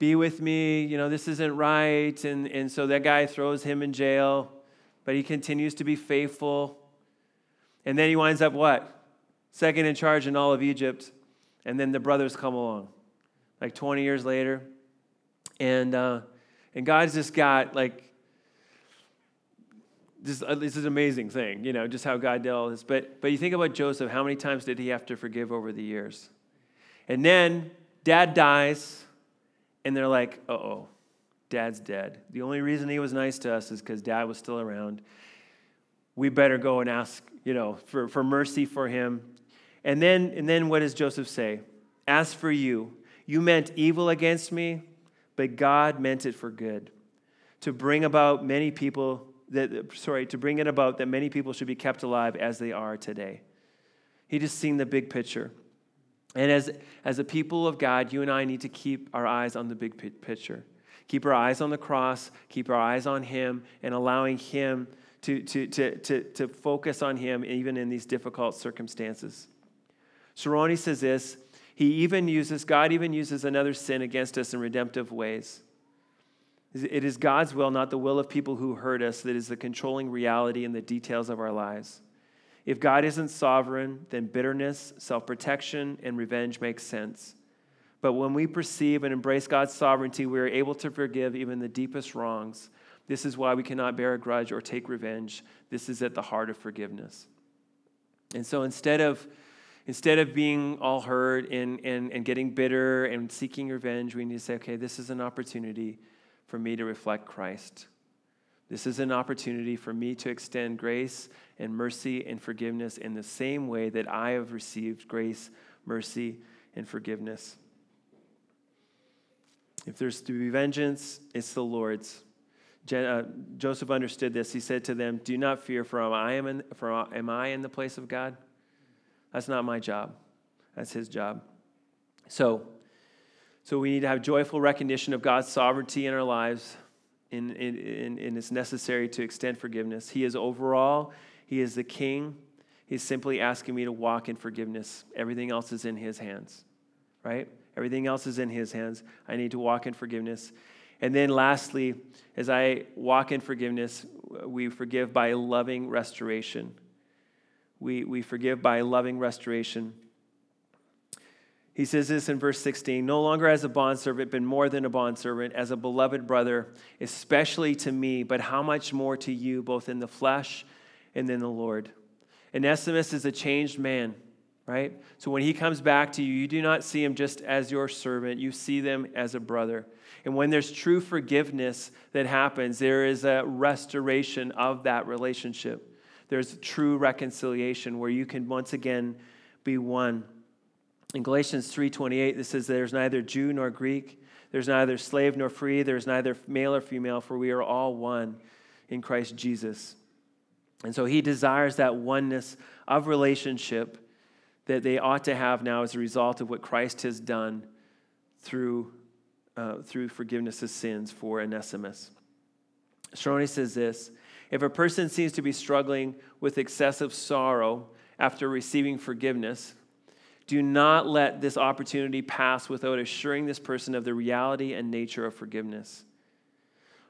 be with me, you know, this isn't right. And, and so that guy throws him in jail, but he continues to be faithful. And then he winds up what? Second in charge in all of Egypt. And then the brothers come along, like 20 years later. And, uh, and God's just got like, this, uh, this is an amazing thing, you know, just how God did all this. But, but you think about Joseph, how many times did he have to forgive over the years? And then dad dies and they're like, uh oh, dad's dead. The only reason he was nice to us is because dad was still around. We better go and ask, you know, for, for mercy for him. And then, and then what does Joseph say? As for you, you meant evil against me, but God meant it for good, to bring about many people that sorry, to bring it about that many people should be kept alive as they are today. He just seen the big picture. And as, as a people of God, you and I need to keep our eyes on the big picture. Keep our eyes on the cross, keep our eyes on Him, and allowing Him to, to, to, to, to focus on Him even in these difficult circumstances. Saroni says this He even uses, God even uses another sin against us in redemptive ways. It is God's will, not the will of people who hurt us, that is the controlling reality in the details of our lives. If God isn't sovereign, then bitterness, self protection, and revenge make sense. But when we perceive and embrace God's sovereignty, we are able to forgive even the deepest wrongs. This is why we cannot bear a grudge or take revenge. This is at the heart of forgiveness. And so instead of instead of being all hurt and, and, and getting bitter and seeking revenge, we need to say, okay, this is an opportunity for me to reflect Christ. This is an opportunity for me to extend grace and mercy and forgiveness in the same way that I have received grace, mercy, and forgiveness. If there's to be vengeance, it's the Lord's. Uh, Joseph understood this. He said to them, "Do not fear, for I am in, for am I in the place of God? That's not my job. That's His job." So, so we need to have joyful recognition of God's sovereignty in our lives and, and, and it's necessary to extend forgiveness. He is overall, He is the King. He's simply asking me to walk in forgiveness. Everything else is in His hands, right? Everything else is in His hands. I need to walk in forgiveness. And then lastly, as I walk in forgiveness, we forgive by loving restoration. We, we forgive by loving restoration. He says this in verse 16 No longer as a bondservant, but more than a bondservant, as a beloved brother, especially to me, but how much more to you, both in the flesh and in the Lord. Onesimus is a changed man, right? So when he comes back to you, you do not see him just as your servant, you see them as a brother. And when there's true forgiveness that happens, there is a restoration of that relationship. There's true reconciliation where you can once again be one. In Galatians 3:28 it says there's neither Jew nor Greek, there's neither slave nor free, there's neither male or female for we are all one in Christ Jesus. And so he desires that oneness of relationship that they ought to have now as a result of what Christ has done through, uh, through forgiveness of sins for Onesimus. Stroni says this If a person seems to be struggling with excessive sorrow after receiving forgiveness, do not let this opportunity pass without assuring this person of the reality and nature of forgiveness.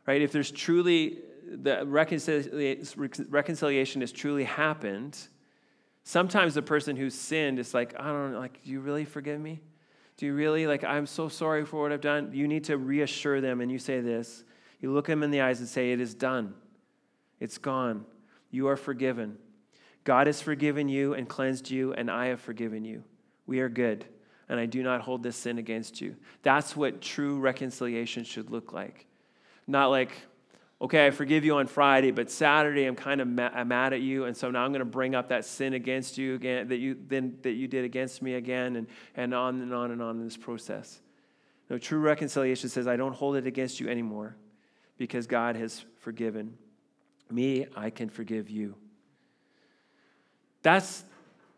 Right? If there's truly, the reconciliation has truly happened, sometimes the person who's sinned is like, I don't know, like, do you really forgive me? Do you really, like, I'm so sorry for what I've done? You need to reassure them, and you say this. You look them in the eyes and say, It is done. It's gone. You are forgiven. God has forgiven you and cleansed you, and I have forgiven you. We are good, and I do not hold this sin against you. That's what true reconciliation should look like. Not like, okay, I forgive you on Friday, but Saturday I'm kind of ma- mad at you, and so now I'm going to bring up that sin against you again that you then that you did against me again, and, and on and on and on in this process. No, true reconciliation says, I don't hold it against you anymore because God has forgiven me, I can forgive you. That's,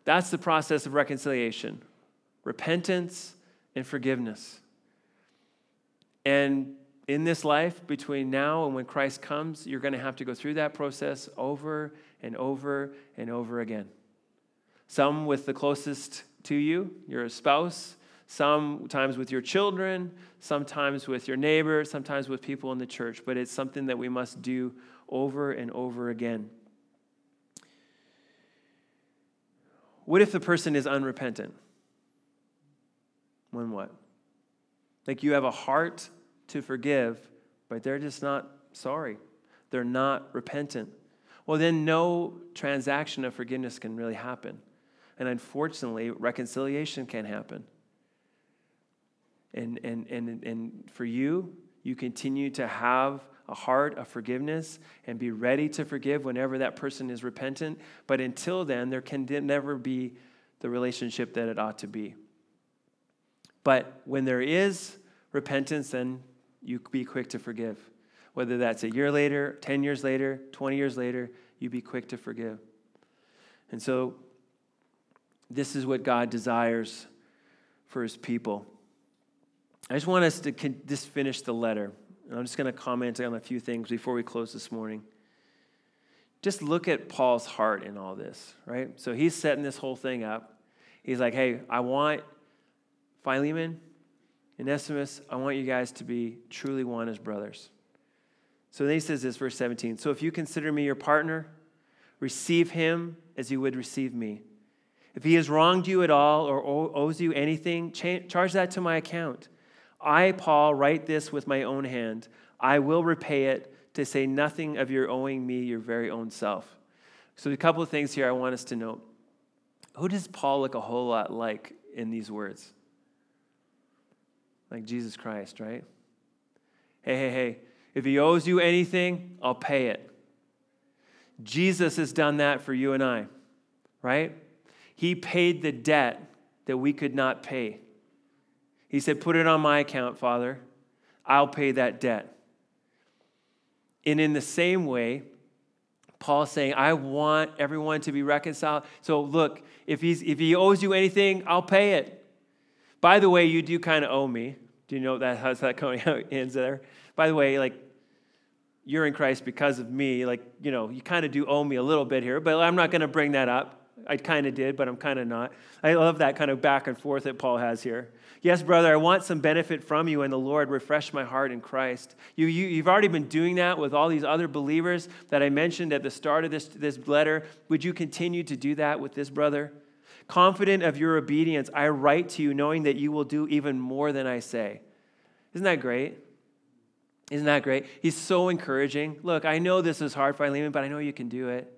that's the process of reconciliation repentance and forgiveness. And in this life, between now and when Christ comes, you're going to have to go through that process over and over and over again. Some with the closest to you, your spouse, sometimes with your children, sometimes with your neighbor, sometimes with people in the church, but it's something that we must do over and over again. What if the person is unrepentant? When what? Like you have a heart to forgive, but they're just not sorry. They're not repentant. Well, then no transaction of forgiveness can really happen. And unfortunately, reconciliation can happen. And, and, and, and for you, you continue to have a heart of forgiveness and be ready to forgive whenever that person is repentant. But until then, there can never be the relationship that it ought to be. But when there is repentance, then you be quick to forgive. Whether that's a year later, 10 years later, 20 years later, you be quick to forgive. And so, this is what God desires for his people. I just want us to just finish the letter. And I'm just going to comment on a few things before we close this morning. Just look at Paul's heart in all this, right? So he's setting this whole thing up. He's like, hey, I want Philemon and Onesimus, I want you guys to be truly one as brothers. So then he says this, verse 17. So if you consider me your partner, receive him as you would receive me. If he has wronged you at all or owes you anything, charge that to my account. I, Paul, write this with my own hand. I will repay it, to say nothing of your owing me your very own self. So, a couple of things here I want us to note. Who does Paul look a whole lot like in these words? Like Jesus Christ, right? Hey, hey, hey, if he owes you anything, I'll pay it. Jesus has done that for you and I, right? He paid the debt that we could not pay. He said, Put it on my account, Father. I'll pay that debt. And in the same way, Paul's saying, I want everyone to be reconciled. So look, if, he's, if he owes you anything, I'll pay it. By the way, you do kind of owe me. Do you know that how's that coming out ends there? By the way, like you're in Christ because of me. Like, you know, you kind of do owe me a little bit here, but I'm not going to bring that up. I kind of did, but I'm kind of not. I love that kind of back and forth that Paul has here. Yes, brother, I want some benefit from you and the Lord. Refresh my heart in Christ. You, you, you've already been doing that with all these other believers that I mentioned at the start of this, this letter. Would you continue to do that with this brother? Confident of your obedience, I write to you knowing that you will do even more than I say. Isn't that great? Isn't that great? He's so encouraging. Look, I know this is hard, Philemon, but I know you can do it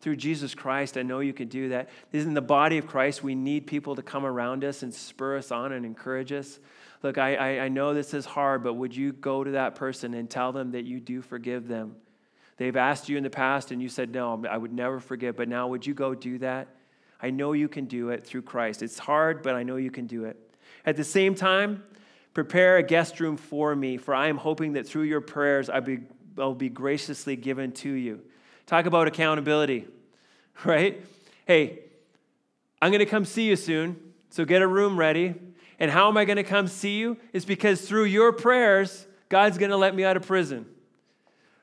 through Jesus Christ, I know you can do that. In the body of Christ, we need people to come around us and spur us on and encourage us. Look, I, I, I know this is hard, but would you go to that person and tell them that you do forgive them? They've asked you in the past and you said, No, I would never forgive, but now would you go do that? I know you can do it through Christ. It's hard, but I know you can do it. At the same time, prepare a guest room for me, for I am hoping that through your prayers I will be graciously given to you. Talk about accountability, right? Hey, I'm going to come see you soon, so get a room ready. And how am I going to come see you? It's because through your prayers, God's going to let me out of prison,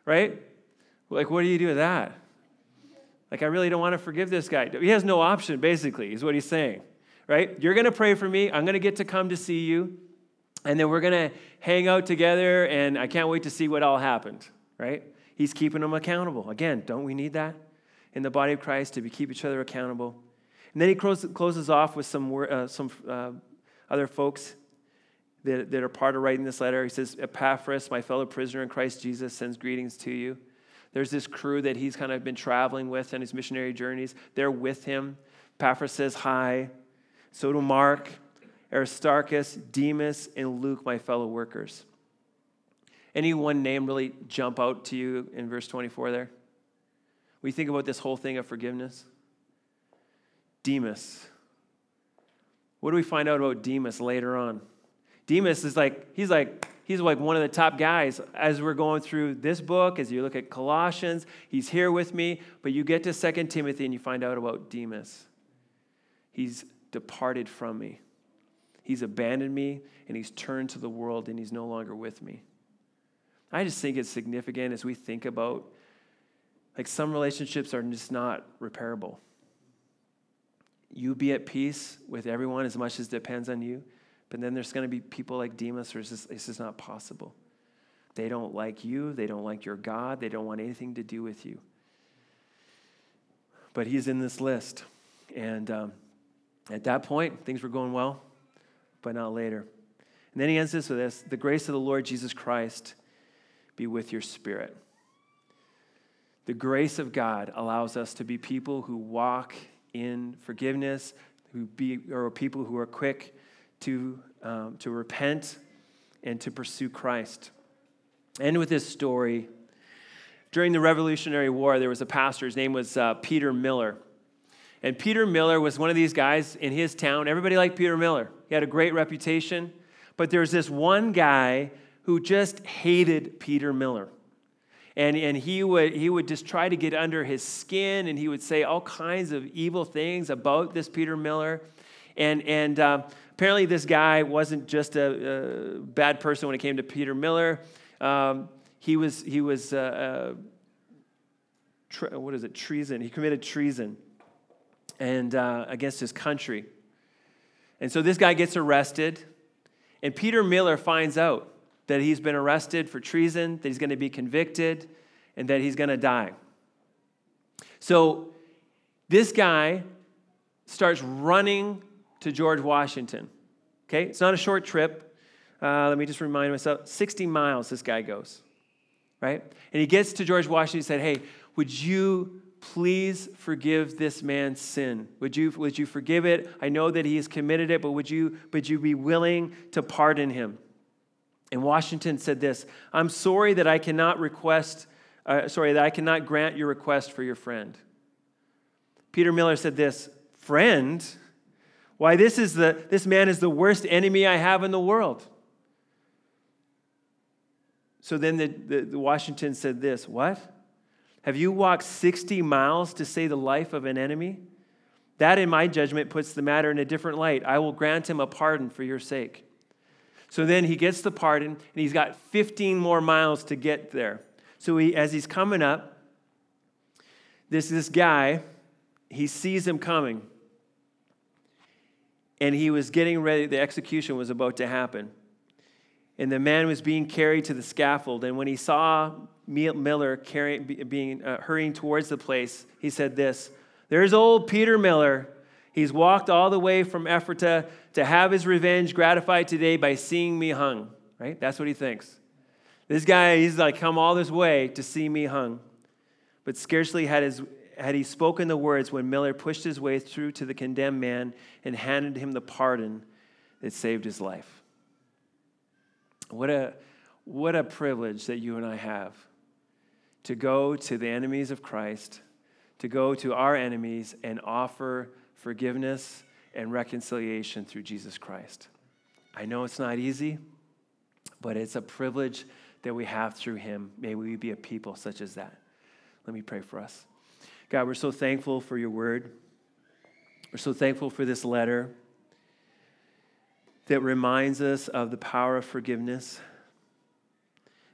right? Like, what do you do with that? Like, I really don't want to forgive this guy. He has no option, basically, is what he's saying, right? You're going to pray for me. I'm going to get to come to see you. And then we're going to hang out together, and I can't wait to see what all happened, right? He's keeping them accountable. Again, don't we need that in the body of Christ to keep each other accountable? And then he closes off with some, uh, some uh, other folks that, that are part of writing this letter. He says, Epaphras, my fellow prisoner in Christ Jesus, sends greetings to you. There's this crew that he's kind of been traveling with on his missionary journeys. They're with him. Epaphras says hi. So do Mark, Aristarchus, Demas, and Luke, my fellow workers. Any one name really jump out to you in verse 24 there? We think about this whole thing of forgiveness. Demas. What do we find out about Demas later on? Demas is like, he's like, he's like one of the top guys as we're going through this book, as you look at Colossians. He's here with me, but you get to Second Timothy and you find out about Demas. He's departed from me. He's abandoned me and he's turned to the world and he's no longer with me. I just think it's significant as we think about like some relationships are just not repairable. You be at peace with everyone as much as depends on you. But then there's going to be people like Demas where it's just, it's just not possible. They don't like you. They don't like your God. They don't want anything to do with you. But he's in this list. And um, at that point, things were going well, but not later. And then he ends this with this The grace of the Lord Jesus Christ be with your spirit. The grace of God allows us to be people who walk in forgiveness, who be, or people who are quick to, um, to repent and to pursue Christ. End with this story. During the Revolutionary War, there was a pastor. His name was uh, Peter Miller. And Peter Miller was one of these guys in his town. Everybody liked Peter Miller. He had a great reputation. But there was this one guy who just hated Peter Miller. And, and he, would, he would just try to get under his skin and he would say all kinds of evil things about this Peter Miller. And, and uh, apparently, this guy wasn't just a, a, bad person when it came to Peter Miller. Um, he was, he was uh, uh, tre- what is it, treason. He committed treason and uh, against his country. And so this guy gets arrested, and Peter Miller finds out that he's been arrested for treason, that he's going to be convicted, and that he's going to die. So this guy starts running to George Washington. Okay, it's not a short trip. Uh, let me just remind myself 60 miles this guy goes, right? And he gets to George Washington and said, Hey, would you please forgive this man's sin? Would you, would you forgive it? I know that he has committed it, but would you, would you be willing to pardon him? And Washington said this I'm sorry that I cannot request, uh, sorry, that I cannot grant your request for your friend. Peter Miller said this Friend? Why, this, is the, this man is the worst enemy I have in the world. So then the, the, the Washington said this What? Have you walked 60 miles to save the life of an enemy? That, in my judgment, puts the matter in a different light. I will grant him a pardon for your sake. So then he gets the pardon, and he's got 15 more miles to get there. So he, as he's coming up, this, this guy, he sees him coming and he was getting ready, the execution was about to happen. And the man was being carried to the scaffold. And when he saw Miller carrying, being, uh, hurrying towards the place, he said this There's old Peter Miller. He's walked all the way from Ephrata to have his revenge gratified today by seeing me hung. Right? That's what he thinks. This guy, he's like come all this way to see me hung. But scarcely had his had he spoken the words when Miller pushed his way through to the condemned man and handed him the pardon that saved his life. What a, what a privilege that you and I have to go to the enemies of Christ, to go to our enemies and offer forgiveness and reconciliation through Jesus Christ. I know it's not easy, but it's a privilege that we have through him. May we be a people such as that. Let me pray for us. God, we're so thankful for your word. We're so thankful for this letter that reminds us of the power of forgiveness,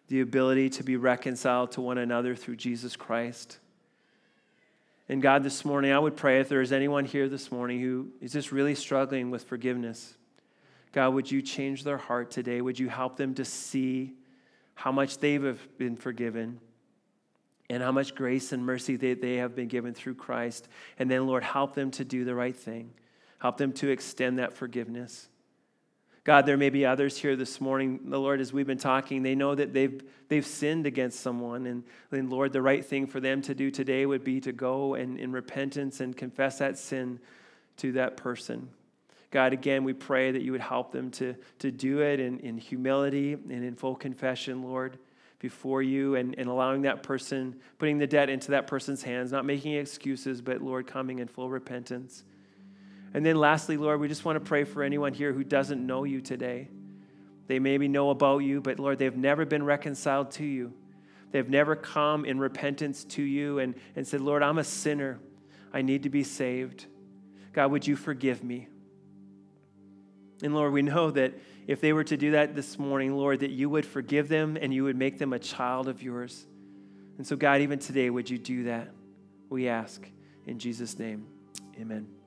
the ability to be reconciled to one another through Jesus Christ. And God, this morning, I would pray if there is anyone here this morning who is just really struggling with forgiveness, God, would you change their heart today? Would you help them to see how much they've been forgiven? and how much grace and mercy they, they have been given through Christ. And then, Lord, help them to do the right thing. Help them to extend that forgiveness. God, there may be others here this morning, the Lord, as we've been talking, they know that they've, they've sinned against someone. And, and Lord, the right thing for them to do today would be to go and in repentance and confess that sin to that person. God, again, we pray that you would help them to, to do it in, in humility and in full confession, Lord, before you, and, and allowing that person, putting the debt into that person's hands, not making excuses, but, Lord, coming in full repentance. And then lastly, Lord, we just want to pray for anyone here who doesn't know you today. They maybe know about you, but Lord, they've never been reconciled to you. They've never come in repentance to you and, and said, Lord, I'm a sinner. I need to be saved. God, would you forgive me? And Lord, we know that if they were to do that this morning, Lord, that you would forgive them and you would make them a child of yours. And so, God, even today, would you do that? We ask in Jesus' name. Amen.